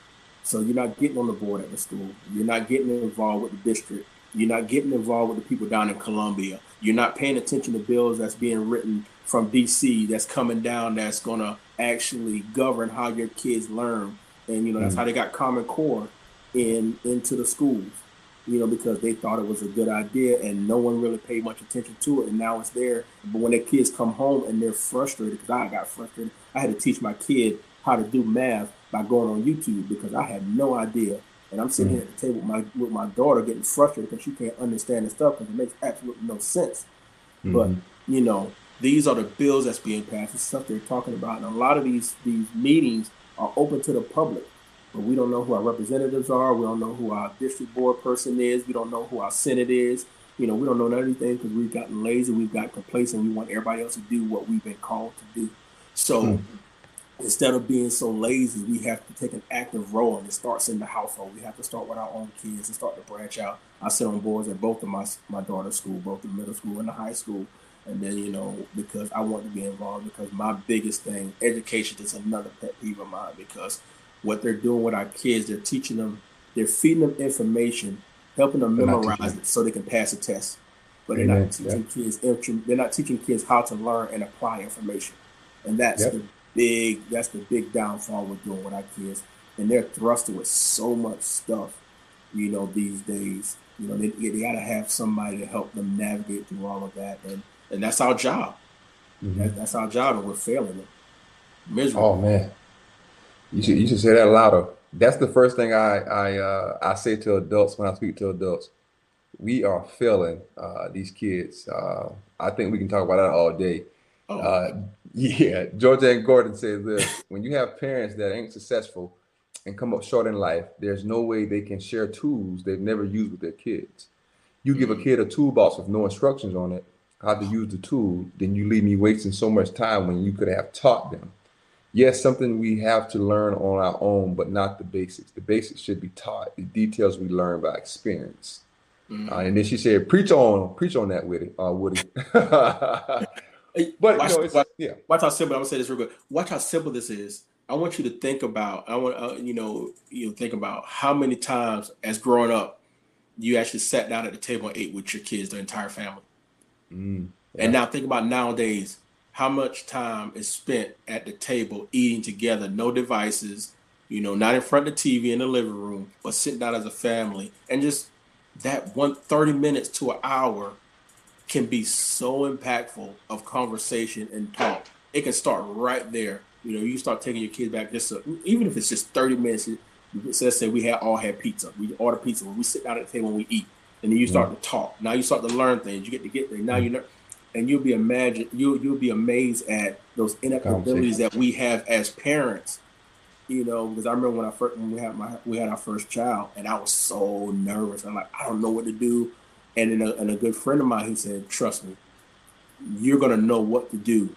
So you're not getting on the board at the school. You're not getting involved with the district. You're not getting involved with the people down in Columbia. You're not paying attention to bills that's being written from DC that's coming down that's gonna actually govern how your kids learn. And you know, that's mm-hmm. how they got Common Core in into the schools you know, because they thought it was a good idea and no one really paid much attention to it. And now it's there. But when their kids come home and they're frustrated, because I got frustrated, I had to teach my kid how to do math by going on YouTube because I had no idea. And I'm sitting here at the table with my with my daughter getting frustrated because she can't understand the stuff because it makes absolutely no sense. Mm-hmm. But you know, these are the bills that's being passed. The stuff they're talking about, and a lot of these these meetings are open to the public but we don't know who our representatives are. We don't know who our district board person is. We don't know who our senate is. You know, we don't know anything because we've gotten lazy. We've got complacent. We want everybody else to do what we've been called to do. So mm-hmm. instead of being so lazy, we have to take an active role, and it starts in the household. We have to start with our own kids and start to branch out. I sit on boards at both of my my daughter's school, both the middle school and the high school. And then, you know, because I want to be involved, because my biggest thing, education is another pet peeve of mine because what they're doing with our kids. They're teaching them, they're feeding them information, helping them they're memorize it so they can pass a test. But they're not teaching yeah. kids. They're not teaching kids how to learn and apply information, and that's yep. the big. That's the big downfall we're doing with our kids, and they're thrusted with so much stuff. You know, these days, you know, they, they got to have somebody to help them navigate through all of that, and and that's our job. Mm-hmm. That, that's our job, and we're failing it. Miserable. Oh man, you should you should say that louder. That's the first thing I I uh, I say to adults when I speak to adults. We are failing uh, these kids. Uh, I think we can talk about that all day. Oh. Uh, yeah, Georgianne Gordon says this: when you have parents that ain't successful and come up short in life, there's no way they can share tools they've never used with their kids. You give a mm. kid a toolbox with no instructions on it, how to use the tool, then you leave me wasting so much time when you could have taught them yes, something we have to learn on our own, but not the basics. The basics should be taught. The details we learn by experience. Mm-hmm. Uh, and then she said, "Preach on, preach on that, Woody." Uh, Woody. but watch, you know, watch, yeah. Watch how simple. I'm gonna say this real quick. Watch how simple this is. I want you to think about. I want uh, you know you know think about how many times as growing up you actually sat down at the table and ate with your kids, the entire family. Mm, yeah. And now think about nowadays how much time is spent at the table eating together, no devices, you know, not in front of the TV in the living room, but sitting down as a family. And just that one 30 minutes to an hour can be so impactful of conversation and talk. It can start right there. You know, you start taking your kids back just so, even if it's just 30 minutes. Let's say we had all had pizza. We order pizza. When we sit down at the table and we eat. And then you start mm-hmm. to talk. Now you start to learn things. You get to get there. Now you know and you'll be imagine you you'll be amazed at those inabilities that we have as parents. You know, because I remember when I first when we had my we had our first child, and I was so nervous. I'm like, I don't know what to do. And then a, and a good friend of mine, he said, "Trust me, you're gonna know what to do.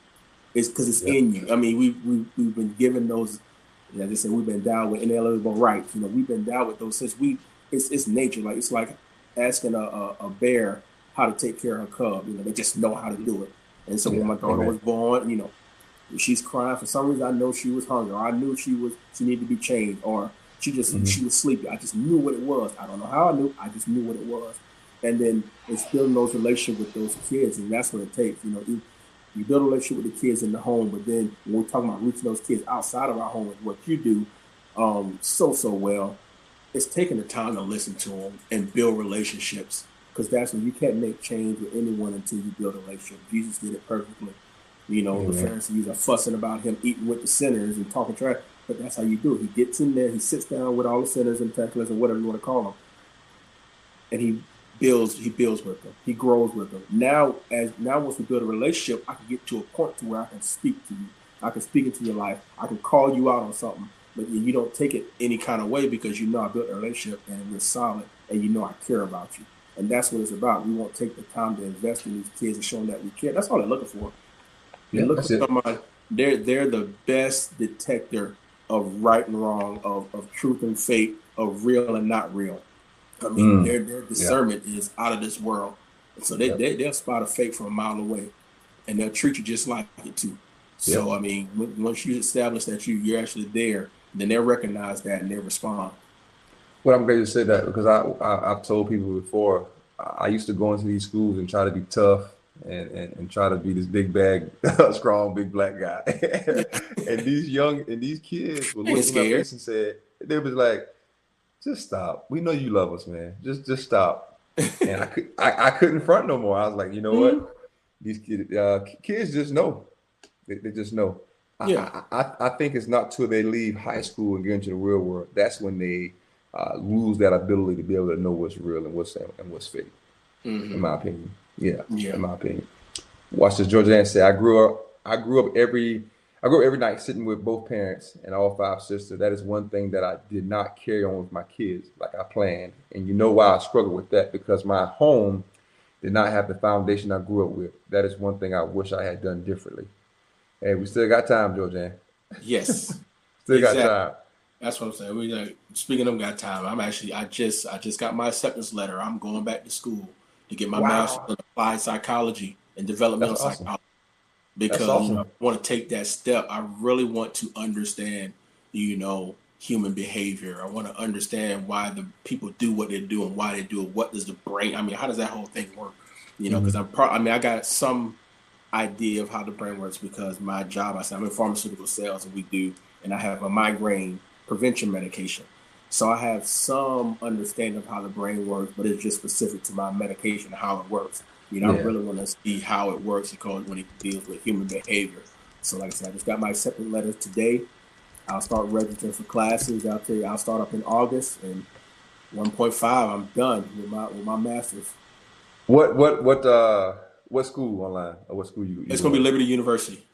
It's because it's in you. I mean, we we we've been given those. Like I said, we've been down with inalienable rights. You know, we've been down with those since we. It's it's nature. Like it's like asking a, a, a, bear how to take care of her cub. You know, they just know how to do it. And so yeah. when my daughter was born, you know, she's crying for some reason. I know she was hungry. Or I knew she was she needed to be changed, or she just mm-hmm. she was sleepy. I just knew what it was. I don't know how I knew. I just knew what it was. And then it's building those relationships with those kids, and that's what it takes. You know, you, you build a relationship with the kids in the home, but then when we're talking about reaching those kids outside of our home, and what you do um, so so well, it's taking the time to listen to them and build relationships because that's when you can't make change with anyone until you build a relationship. Jesus did it perfectly. You know, the Pharisees are fussing about him eating with the sinners and talking trash, but that's how you do it. He gets in there, he sits down with all the sinners and tax collectors, whatever you want to call them, and he builds. He builds with them. He grows with them. Now, as now, once we build a relationship, I can get to a point to where I can speak to you. I can speak into your life. I can call you out on something, but you don't take it any kind of way because you know I built a relationship and it's solid, and you know I care about you. And that's what it's about. We won't take the time to invest in these kids and show them that we care. That's all they're looking for. Yeah, look for someone. They're they're the best detector of right and wrong, of, of truth and fake, of real and not real. I mean, mm. their their discernment yeah. is out of this world. so they, they they'll spot a fake from a mile away, and they'll treat you just like it too. So. I mean, once you establish that you you're actually there, then they'll recognize that and they respond. Well, I'm glad you said that because I, I have told people before I used to go into these schools and try to be tough and, and, and try to be this big bag, strong, big black guy. and these young and these kids would look at face and said, they was like, just stop. We know you love us, man. Just just stop. and I could I, I couldn't front no more. I was like, you know mm-hmm. what? These kids uh, kids just know. They, they just know. Yeah. I, I, I think it's not till they leave high school and get into the real world. That's when they uh, lose that ability to be able to know what's real and what's and what's fake. Mm-hmm. In my opinion. Yeah, yeah. In my opinion. Watch this. Georgia said, "I grew up. I grew up every. I grew up every night sitting with both parents and all five sisters. That is one thing that I did not carry on with my kids like I planned. And you know why I struggle with that? Because my home did not have the foundation I grew up with. That is one thing I wish I had done differently. Hey, we still got time, Georgia. Yes. still exactly. got time. That's what I'm saying. We like speaking of got time. I'm actually I just I just got my acceptance letter. I'm going back to school to get my wow. master's in applied psychology and developmental awesome. psychology because awesome. I want to take that step. I really want to understand, you know, human behavior. I want to understand why the people do what they do and why they do it. What does the brain? I mean, how does that whole thing work? You know, because mm-hmm. I'm pro- I mean, I got some idea of how the brain works because my job. I said I'm in pharmaceutical sales and we do, and I have a migraine prevention medication. So I have some understanding of how the brain works, but it's just specific to my medication, how it works. You know, yeah. I really want to see how it works because when it deals with human behavior. So like I said, I just got my acceptance letter today. I'll start registering for classes out there. I'll start up in August and 1.5. I'm done with my with my master's. What what what uh what school online or what school you? you it's gonna be Liberty University.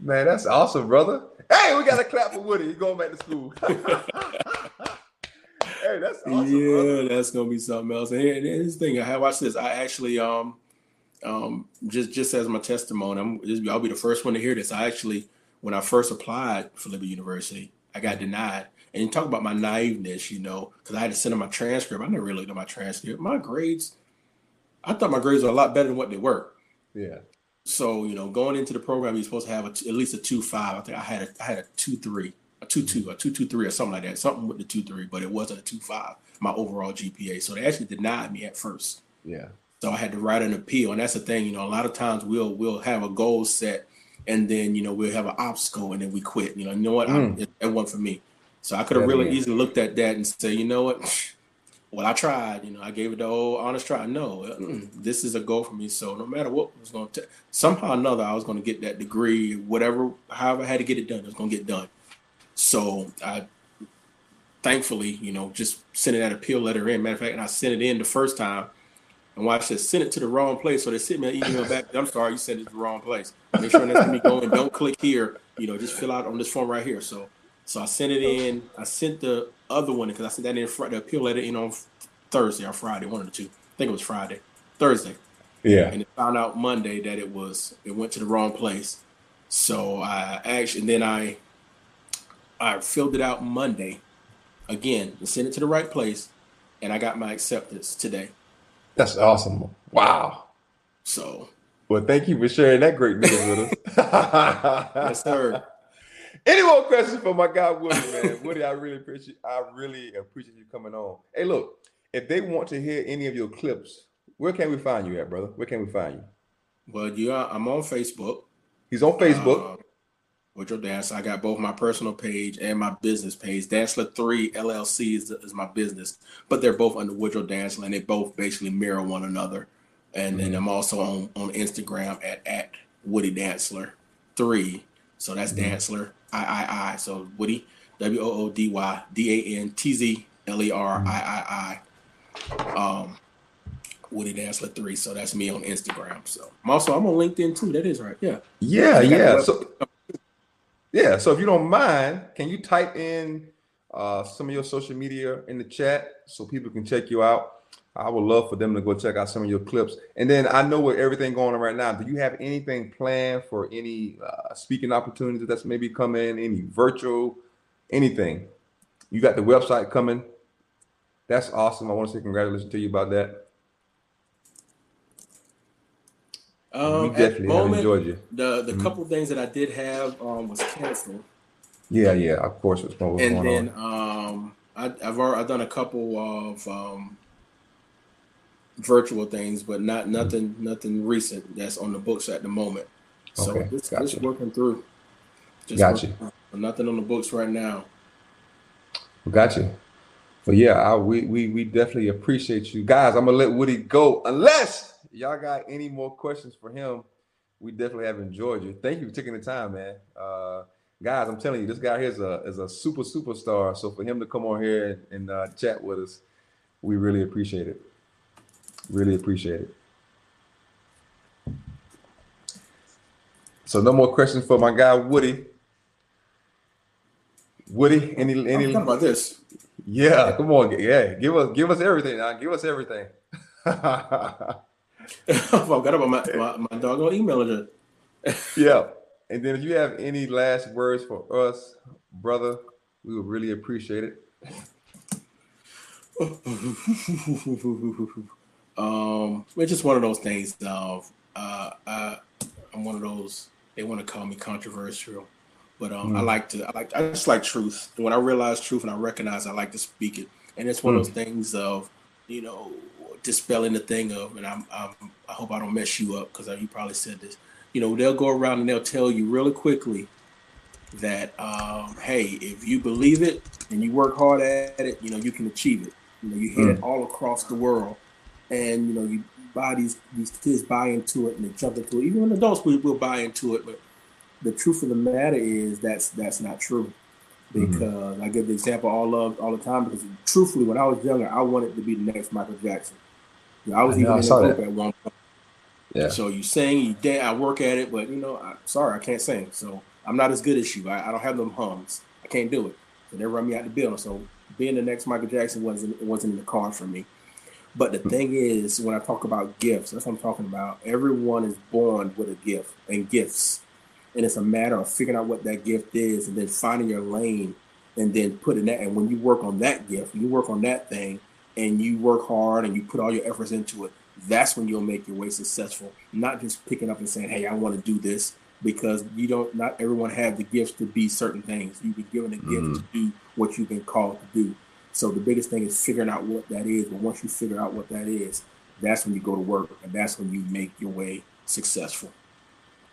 Man, that's awesome, brother. Hey, we got a clap for Woody. He's going back to school. hey, that's awesome, yeah, brother. that's gonna be something else. And here's the thing: I watch this. I actually um um just just as my testimony, I'm I'll be the first one to hear this. I actually, when I first applied for Liberty University, I got denied. And you talk about my naiveness, you know, because I had to send in my transcript. I never really looked at my transcript. My grades, I thought my grades were a lot better than what they were. Yeah. So you know, going into the program, you're supposed to have a, at least a two five. I think I had a, I had a two three, a two two, a two two three, or something like that. Something with the two three, but it wasn't a two five. My overall GPA. So they actually denied me at first. Yeah. So I had to write an appeal, and that's the thing. You know, a lot of times we'll we'll have a goal set, and then you know we'll have an obstacle, and then we quit. You know, you know what? Mm. I, it, it wasn't for me. So I could have yeah, really easily looked at that and say, you know what? Well, I tried, you know, I gave it the whole honest try. No, uh, mm, this is a goal for me. So no matter what was going to, somehow or another, I was going to get that degree, whatever, however I had to get it done, it was going to get done. So I, thankfully, you know, just sending that appeal letter in. Matter of fact, and I sent it in the first time, and watch this, send it to the wrong place. So they sent me an email back. I'm sorry, you sent it to the wrong place. Make sure that's me going. Don't click here. You know, just fill out on this form right here. So so I sent it in. I sent the other one because I sent that in Friday, the appeal letter in on Thursday or Friday, one of the two. I think it was Friday, Thursday. Yeah. And it found out Monday that it was it went to the wrong place. So I actually and then I I filled it out Monday again and sent it to the right place, and I got my acceptance today. That's awesome. Wow. So, well, thank you for sharing that great news with us. yes, sir. Any more questions for my guy Woody, man? Woody, I really appreciate I really appreciate you coming on. Hey, look, if they want to hear any of your clips, where can we find you at, brother? Where can we find you? Well, yeah, I'm on Facebook. He's on Facebook. Uh, Woodrow Dance. I got both my personal page and my business page. Dantzler 3 LLC is, is my business, but they're both under Woodrow Dantzler and they both basically mirror one another. And then mm-hmm. I'm also on, on Instagram at, at Woody Dantzler 3. So that's mm-hmm. Dantzler, I I I. So Woody, W O O D Y D A N T Z L E R I I I. Um, Woody Dantzler 3. So that's me on Instagram. So I'm also I'm on LinkedIn too. That is right. Yeah. Yeah, yeah. So yeah. So if you don't mind, can you type in uh, some of your social media in the chat so people can check you out? I would love for them to go check out some of your clips. And then I know with everything going on right now, do you have anything planned for any uh, speaking opportunities that's maybe coming, any virtual, anything? You got the website coming. That's awesome. I want to say congratulations to you about that. Um, we definitely moment, enjoyed you. The the mm-hmm. couple things that I did have um, was canceled. Yeah, yeah, of course. What's going and then um, I, have already, I've done a couple of um, virtual things, but not mm-hmm. nothing nothing recent that's on the books at the moment. So okay, it's, gotcha. it's working through. Just gotcha. Nothing on the books right now. Gotcha. But yeah, I, we we we definitely appreciate you guys. I'm gonna let Woody go unless y'all got any more questions for him, we definitely have enjoyed you. Thank you for taking the time, man. Uh, guys, I'm telling you, this guy here is a is a super superstar. So for him to come on here and, and uh, chat with us, we really appreciate it. Really appreciate it. So no more questions for my guy Woody. Woody, any any about this? Yeah, come on, yeah, give us give us everything. Now. Give us everything. I forgot about my, my, my doggone email address. yeah. And then if you have any last words for us, brother, we would really appreciate it. um, it's just one of those things. Of, uh, I, I'm one of those. They want to call me controversial, but um, mm. I like to. I like. I just like truth. And when I realize truth and I recognize, I like to speak it. And it's one mm. of those things of, you know, dispelling the thing of, and I'm, I'm i hope I don't mess you up because you probably said this. You know, they'll go around and they'll tell you really quickly that, um, hey, if you believe it and you work hard at it, you know, you can achieve it. You know, you hear mm. it all across the world, and you know, you buy these these kids buy into it and they jump into it. Even when adults we will buy into it, but the truth of the matter is that's that's not true. Mm-hmm. Because mm-hmm. I give the example all of all the time because truthfully, when I was younger, I wanted to be the next Michael Jackson. I was I even in the group at one point. Yeah. So you sing, you dance. I work at it, but you know, I, sorry, I can't sing. So I'm not as good as you. I, I, don't have them hums. I can't do it. So they run me out the building. So being the next Michael Jackson wasn't wasn't in the car for me. But the thing is, when I talk about gifts, that's what I'm talking about. Everyone is born with a gift and gifts, and it's a matter of figuring out what that gift is, and then finding your lane, and then putting that. And when you work on that gift, you work on that thing and you work hard and you put all your efforts into it, that's when you'll make your way successful. Not just picking up and saying, "Hey, I want to do this," because you don't. Not everyone have the gifts to be certain things. You've been given a gift mm-hmm. to do what you've been called to do. So the biggest thing is figuring out what that is. But once you figure out what that is, that's when you go to work, and that's when you make your way successful.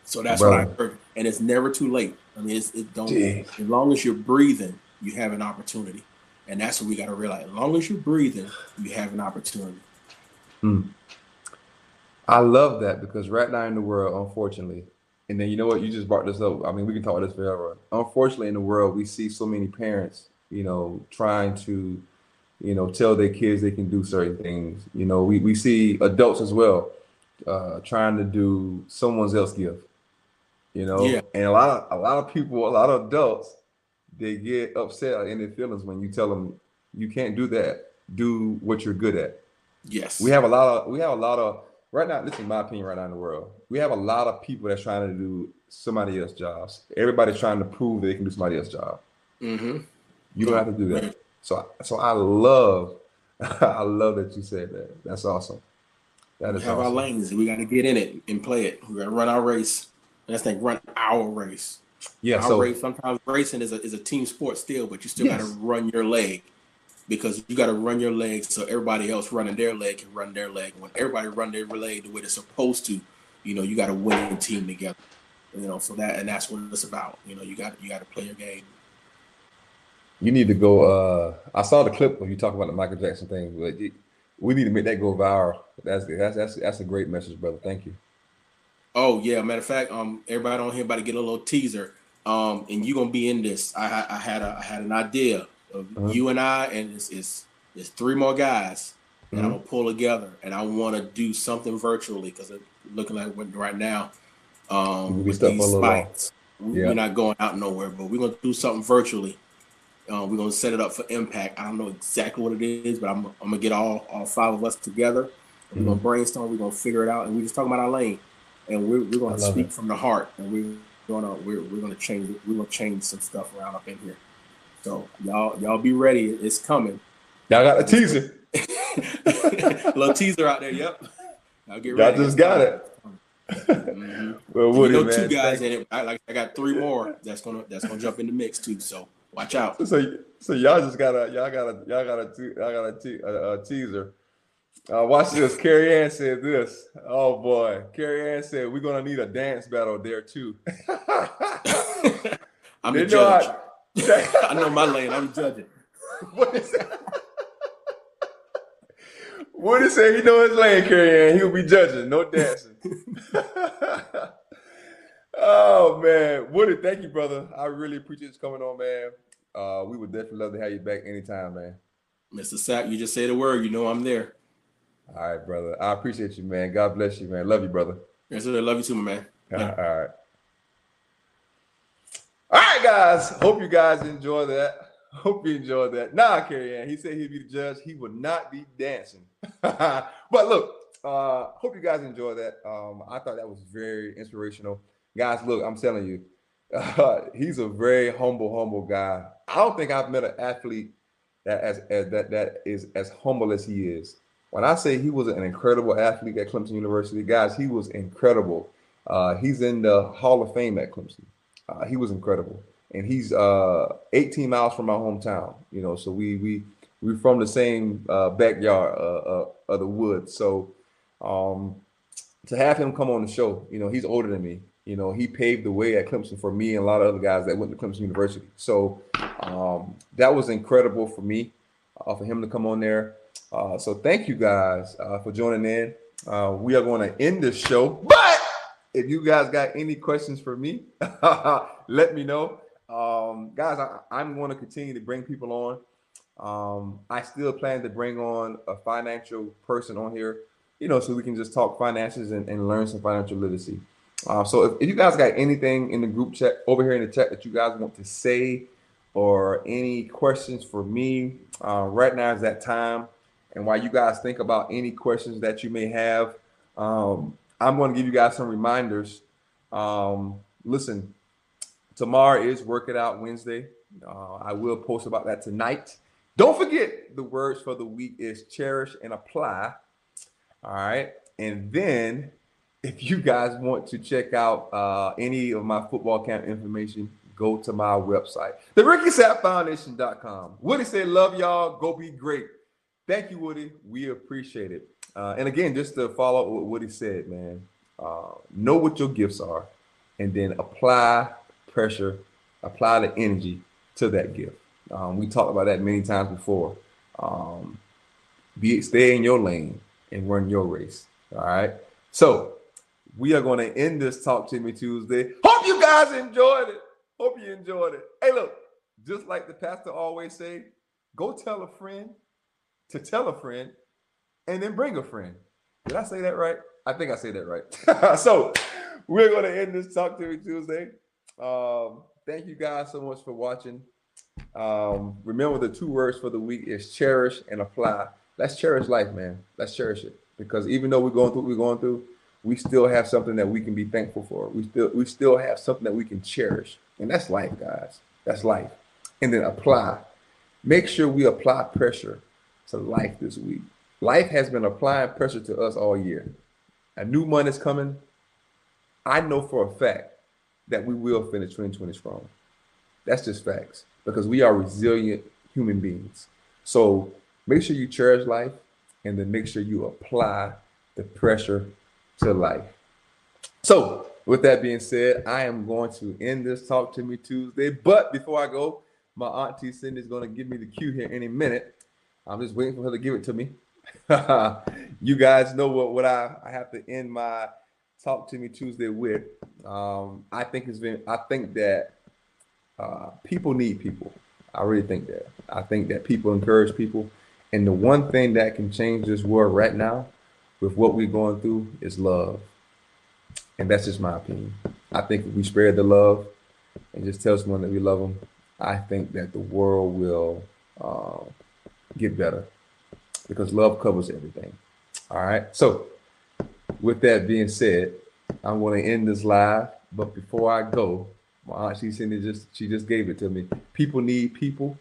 So that's what I heard, and it's never too late. I mean, it's, it don't. As long as you're breathing, you have an opportunity. And that's what we got to realize. As long as you're breathing, you have an opportunity. Hmm. I love that because right now in the world, unfortunately, and then you know what, you just brought this up. I mean, we can talk about this forever. Unfortunately, in the world, we see so many parents, you know, trying to, you know, tell their kids they can do certain things. You know, we, we see adults as well uh, trying to do someone else's gift. You know, yeah. and a lot of a lot of people, a lot of adults they get upset in their feelings when you tell them you can't do that. Do what you're good at. Yes. We have a lot of we have a lot of right now. This is my opinion right now in the world. We have a lot of people that's trying to do somebody else's jobs. Everybody's trying to prove they can do somebody else's job. Mm-hmm. You don't have to do that. So so I love I love that you said that. That's awesome. That is we have awesome. our lanes. We got to get in it and play it. We got to run our race. And that's like run our race. Yeah. Our so race, sometimes racing is a is a team sport still, but you still yes. got to run your leg because you got to run your leg so everybody else running their leg can run their leg. When everybody run their leg the way they're supposed to, you know, you got a winning team together. You know, so that and that's what it's about. You know, you got you got to play your game. You need to go. uh I saw the clip when you talk about the Michael Jackson thing, but we need to make that go viral. That's that's that's that's a great message, brother. Thank you. Oh yeah, matter of fact, um, everybody on here about to get a little teaser. Um, and you gonna be in this. I I had a I had an idea of uh-huh. you and I, and it's it's, it's three more guys and mm-hmm. I'm gonna pull together, and I want to do something virtually because it's looking like right now um, with these spikes, yeah. we're not going out nowhere, but we're gonna do something virtually. Uh, we're gonna set it up for impact. I don't know exactly what it is, but I'm, I'm gonna get all all five of us together. Mm-hmm. We're gonna brainstorm. We're gonna figure it out, and we're just talking about our lane, and we're, we're gonna speak it. from the heart, and we're gonna we're, we're gonna change we're gonna change some stuff around up in here. So y'all y'all be ready. It's coming. Y'all got a teaser. little teaser out there. Yep. Y'all get ready. Y'all just got it. Mm-hmm. well, Woody, you know, two guys in it. I like. I got three more. That's gonna. That's gonna jump in the mix too. So watch out. So, so y'all just got a. Y'all got a. Y'all got a. Y'all got a, te- a, a teaser. Uh, watch this. Carrie Ann said this. Oh boy, Carrie Ann said we're gonna need a dance battle there too. I'm a judge. I, I know my lane. I'm judging. What is that? What is say he know his lane, Carrie Ann. He'll be judging, no dancing. Oh man, Woody, thank you, brother. I really appreciate you coming on, man. Uh, we would definitely love to have you back anytime, man. Mr. Sapp, you just say the word, you know I'm there. All right, brother. I appreciate you, man. God bless you, man. Love you, brother. Yes, sir. Love you too, my man. All right. All right. Guys. Hope you guys enjoy that. Hope you enjoyed that. Nah, Carrie Ann. He said he'd be the judge. He would not be dancing. but look, uh, hope you guys enjoyed that. Um, I thought that was very inspirational. Guys, look, I'm telling you, uh, he's a very humble, humble guy. I don't think I've met an athlete that as, as that that is as humble as he is. When I say he was an incredible athlete at Clemson University, guys, he was incredible. Uh, he's in the Hall of Fame at Clemson. Uh, he was incredible and he's uh 18 miles from my hometown. You know, so we we we're from the same uh, backyard uh, of the woods. So um, to have him come on the show, you know, he's older than me. You know, he paved the way at Clemson for me and a lot of other guys that went to Clemson University. So um, that was incredible for me uh, for him to come on there. Uh, so thank you guys uh, for joining in. Uh, we are going to end this show, but if you guys got any questions for me, let me know. Um, guys, I, am going to continue to bring people on. Um, I still plan to bring on a financial person on here, you know, so we can just talk finances and, and learn some financial literacy. Uh, so if, if, you guys got anything in the group chat over here in the chat that you guys want to say or any questions for me, uh, right now is that time. And while you guys think about any questions that you may have, um, I'm going to give you guys some reminders. Um, listen, Tomorrow is Work It Out Wednesday. Uh, I will post about that tonight. Don't forget the words for the week is cherish and apply. All right. And then if you guys want to check out uh, any of my football camp information, go to my website, the Foundation.com. Woody said, Love y'all. Go be great. Thank you, Woody. We appreciate it. Uh, and again, just to follow up with what Woody said, man, uh, know what your gifts are and then apply pressure, apply the energy to that gift. Um, we talked about that many times before. Um, be stay in your lane and run your race. All right. So we are going to end this Talk to Me Tuesday. Hope you guys enjoyed it. Hope you enjoyed it. Hey, look, just like the pastor always say, go tell a friend to tell a friend, and then bring a friend. Did I say that right? I think I said that right. so we're going to end this Talk to Me Tuesday. Um, thank you guys so much for watching. Um, remember the two words for the week is cherish and apply. Let's cherish life, man. Let's cherish it because even though we're going through what we're going through, we still have something that we can be thankful for. We still we still have something that we can cherish, and that's life, guys. That's life. And then apply. Make sure we apply pressure to life this week. life has been applying pressure to us all year. A new month is coming. I know for a fact that we will finish 2020 strong. That's just facts because we are resilient human beings. So make sure you cherish life and then make sure you apply the pressure to life. So, with that being said, I am going to end this Talk to Me Tuesday. But before I go, my auntie Cindy is going to give me the cue here any minute. I'm just waiting for her to give it to me. you guys know what, what I, I have to end my Talk to Me Tuesday with. Um, I think it's been I think that uh, people need people. I really think that. I think that people encourage people. And the one thing that can change this world right now with what we're going through is love. And that's just my opinion. I think if we spread the love and just tell someone that we love them, I think that the world will uh, get better because love covers everything. All right. So, with that being said, I'm going to end this live. But before I go, my aunt she Cindy just she just gave it to me. People need people.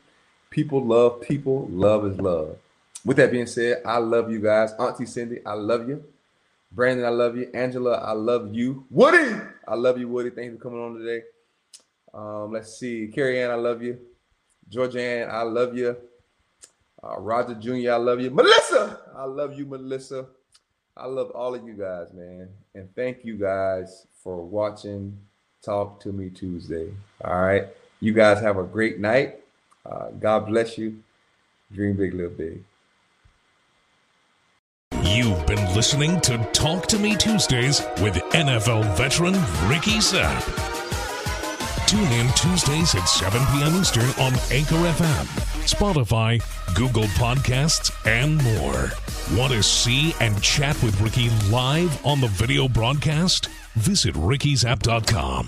People love people. Love is love. With that being said, I love you guys. Auntie Cindy, I love you. Brandon, I love you. Angela, I love you. Woody, I love you, Woody. Thank you for coming on today. Um, let's see. Carrie Ann, I love you. Georgianne, I love you. Uh, Roger Jr., I love you. Melissa, I love you, Melissa. I love all of you guys, man. And thank you guys for watching Talk to Me Tuesday. All right. You guys have a great night. Uh, God bless you. Dream big, live big. You've been listening to Talk to Me Tuesdays with NFL veteran Ricky Sapp. Tune in Tuesdays at 7 p.m. Eastern on Anchor FM, Spotify, Google Podcasts, and more. Want to see and chat with Ricky live on the video broadcast? Visit rickysapp.com.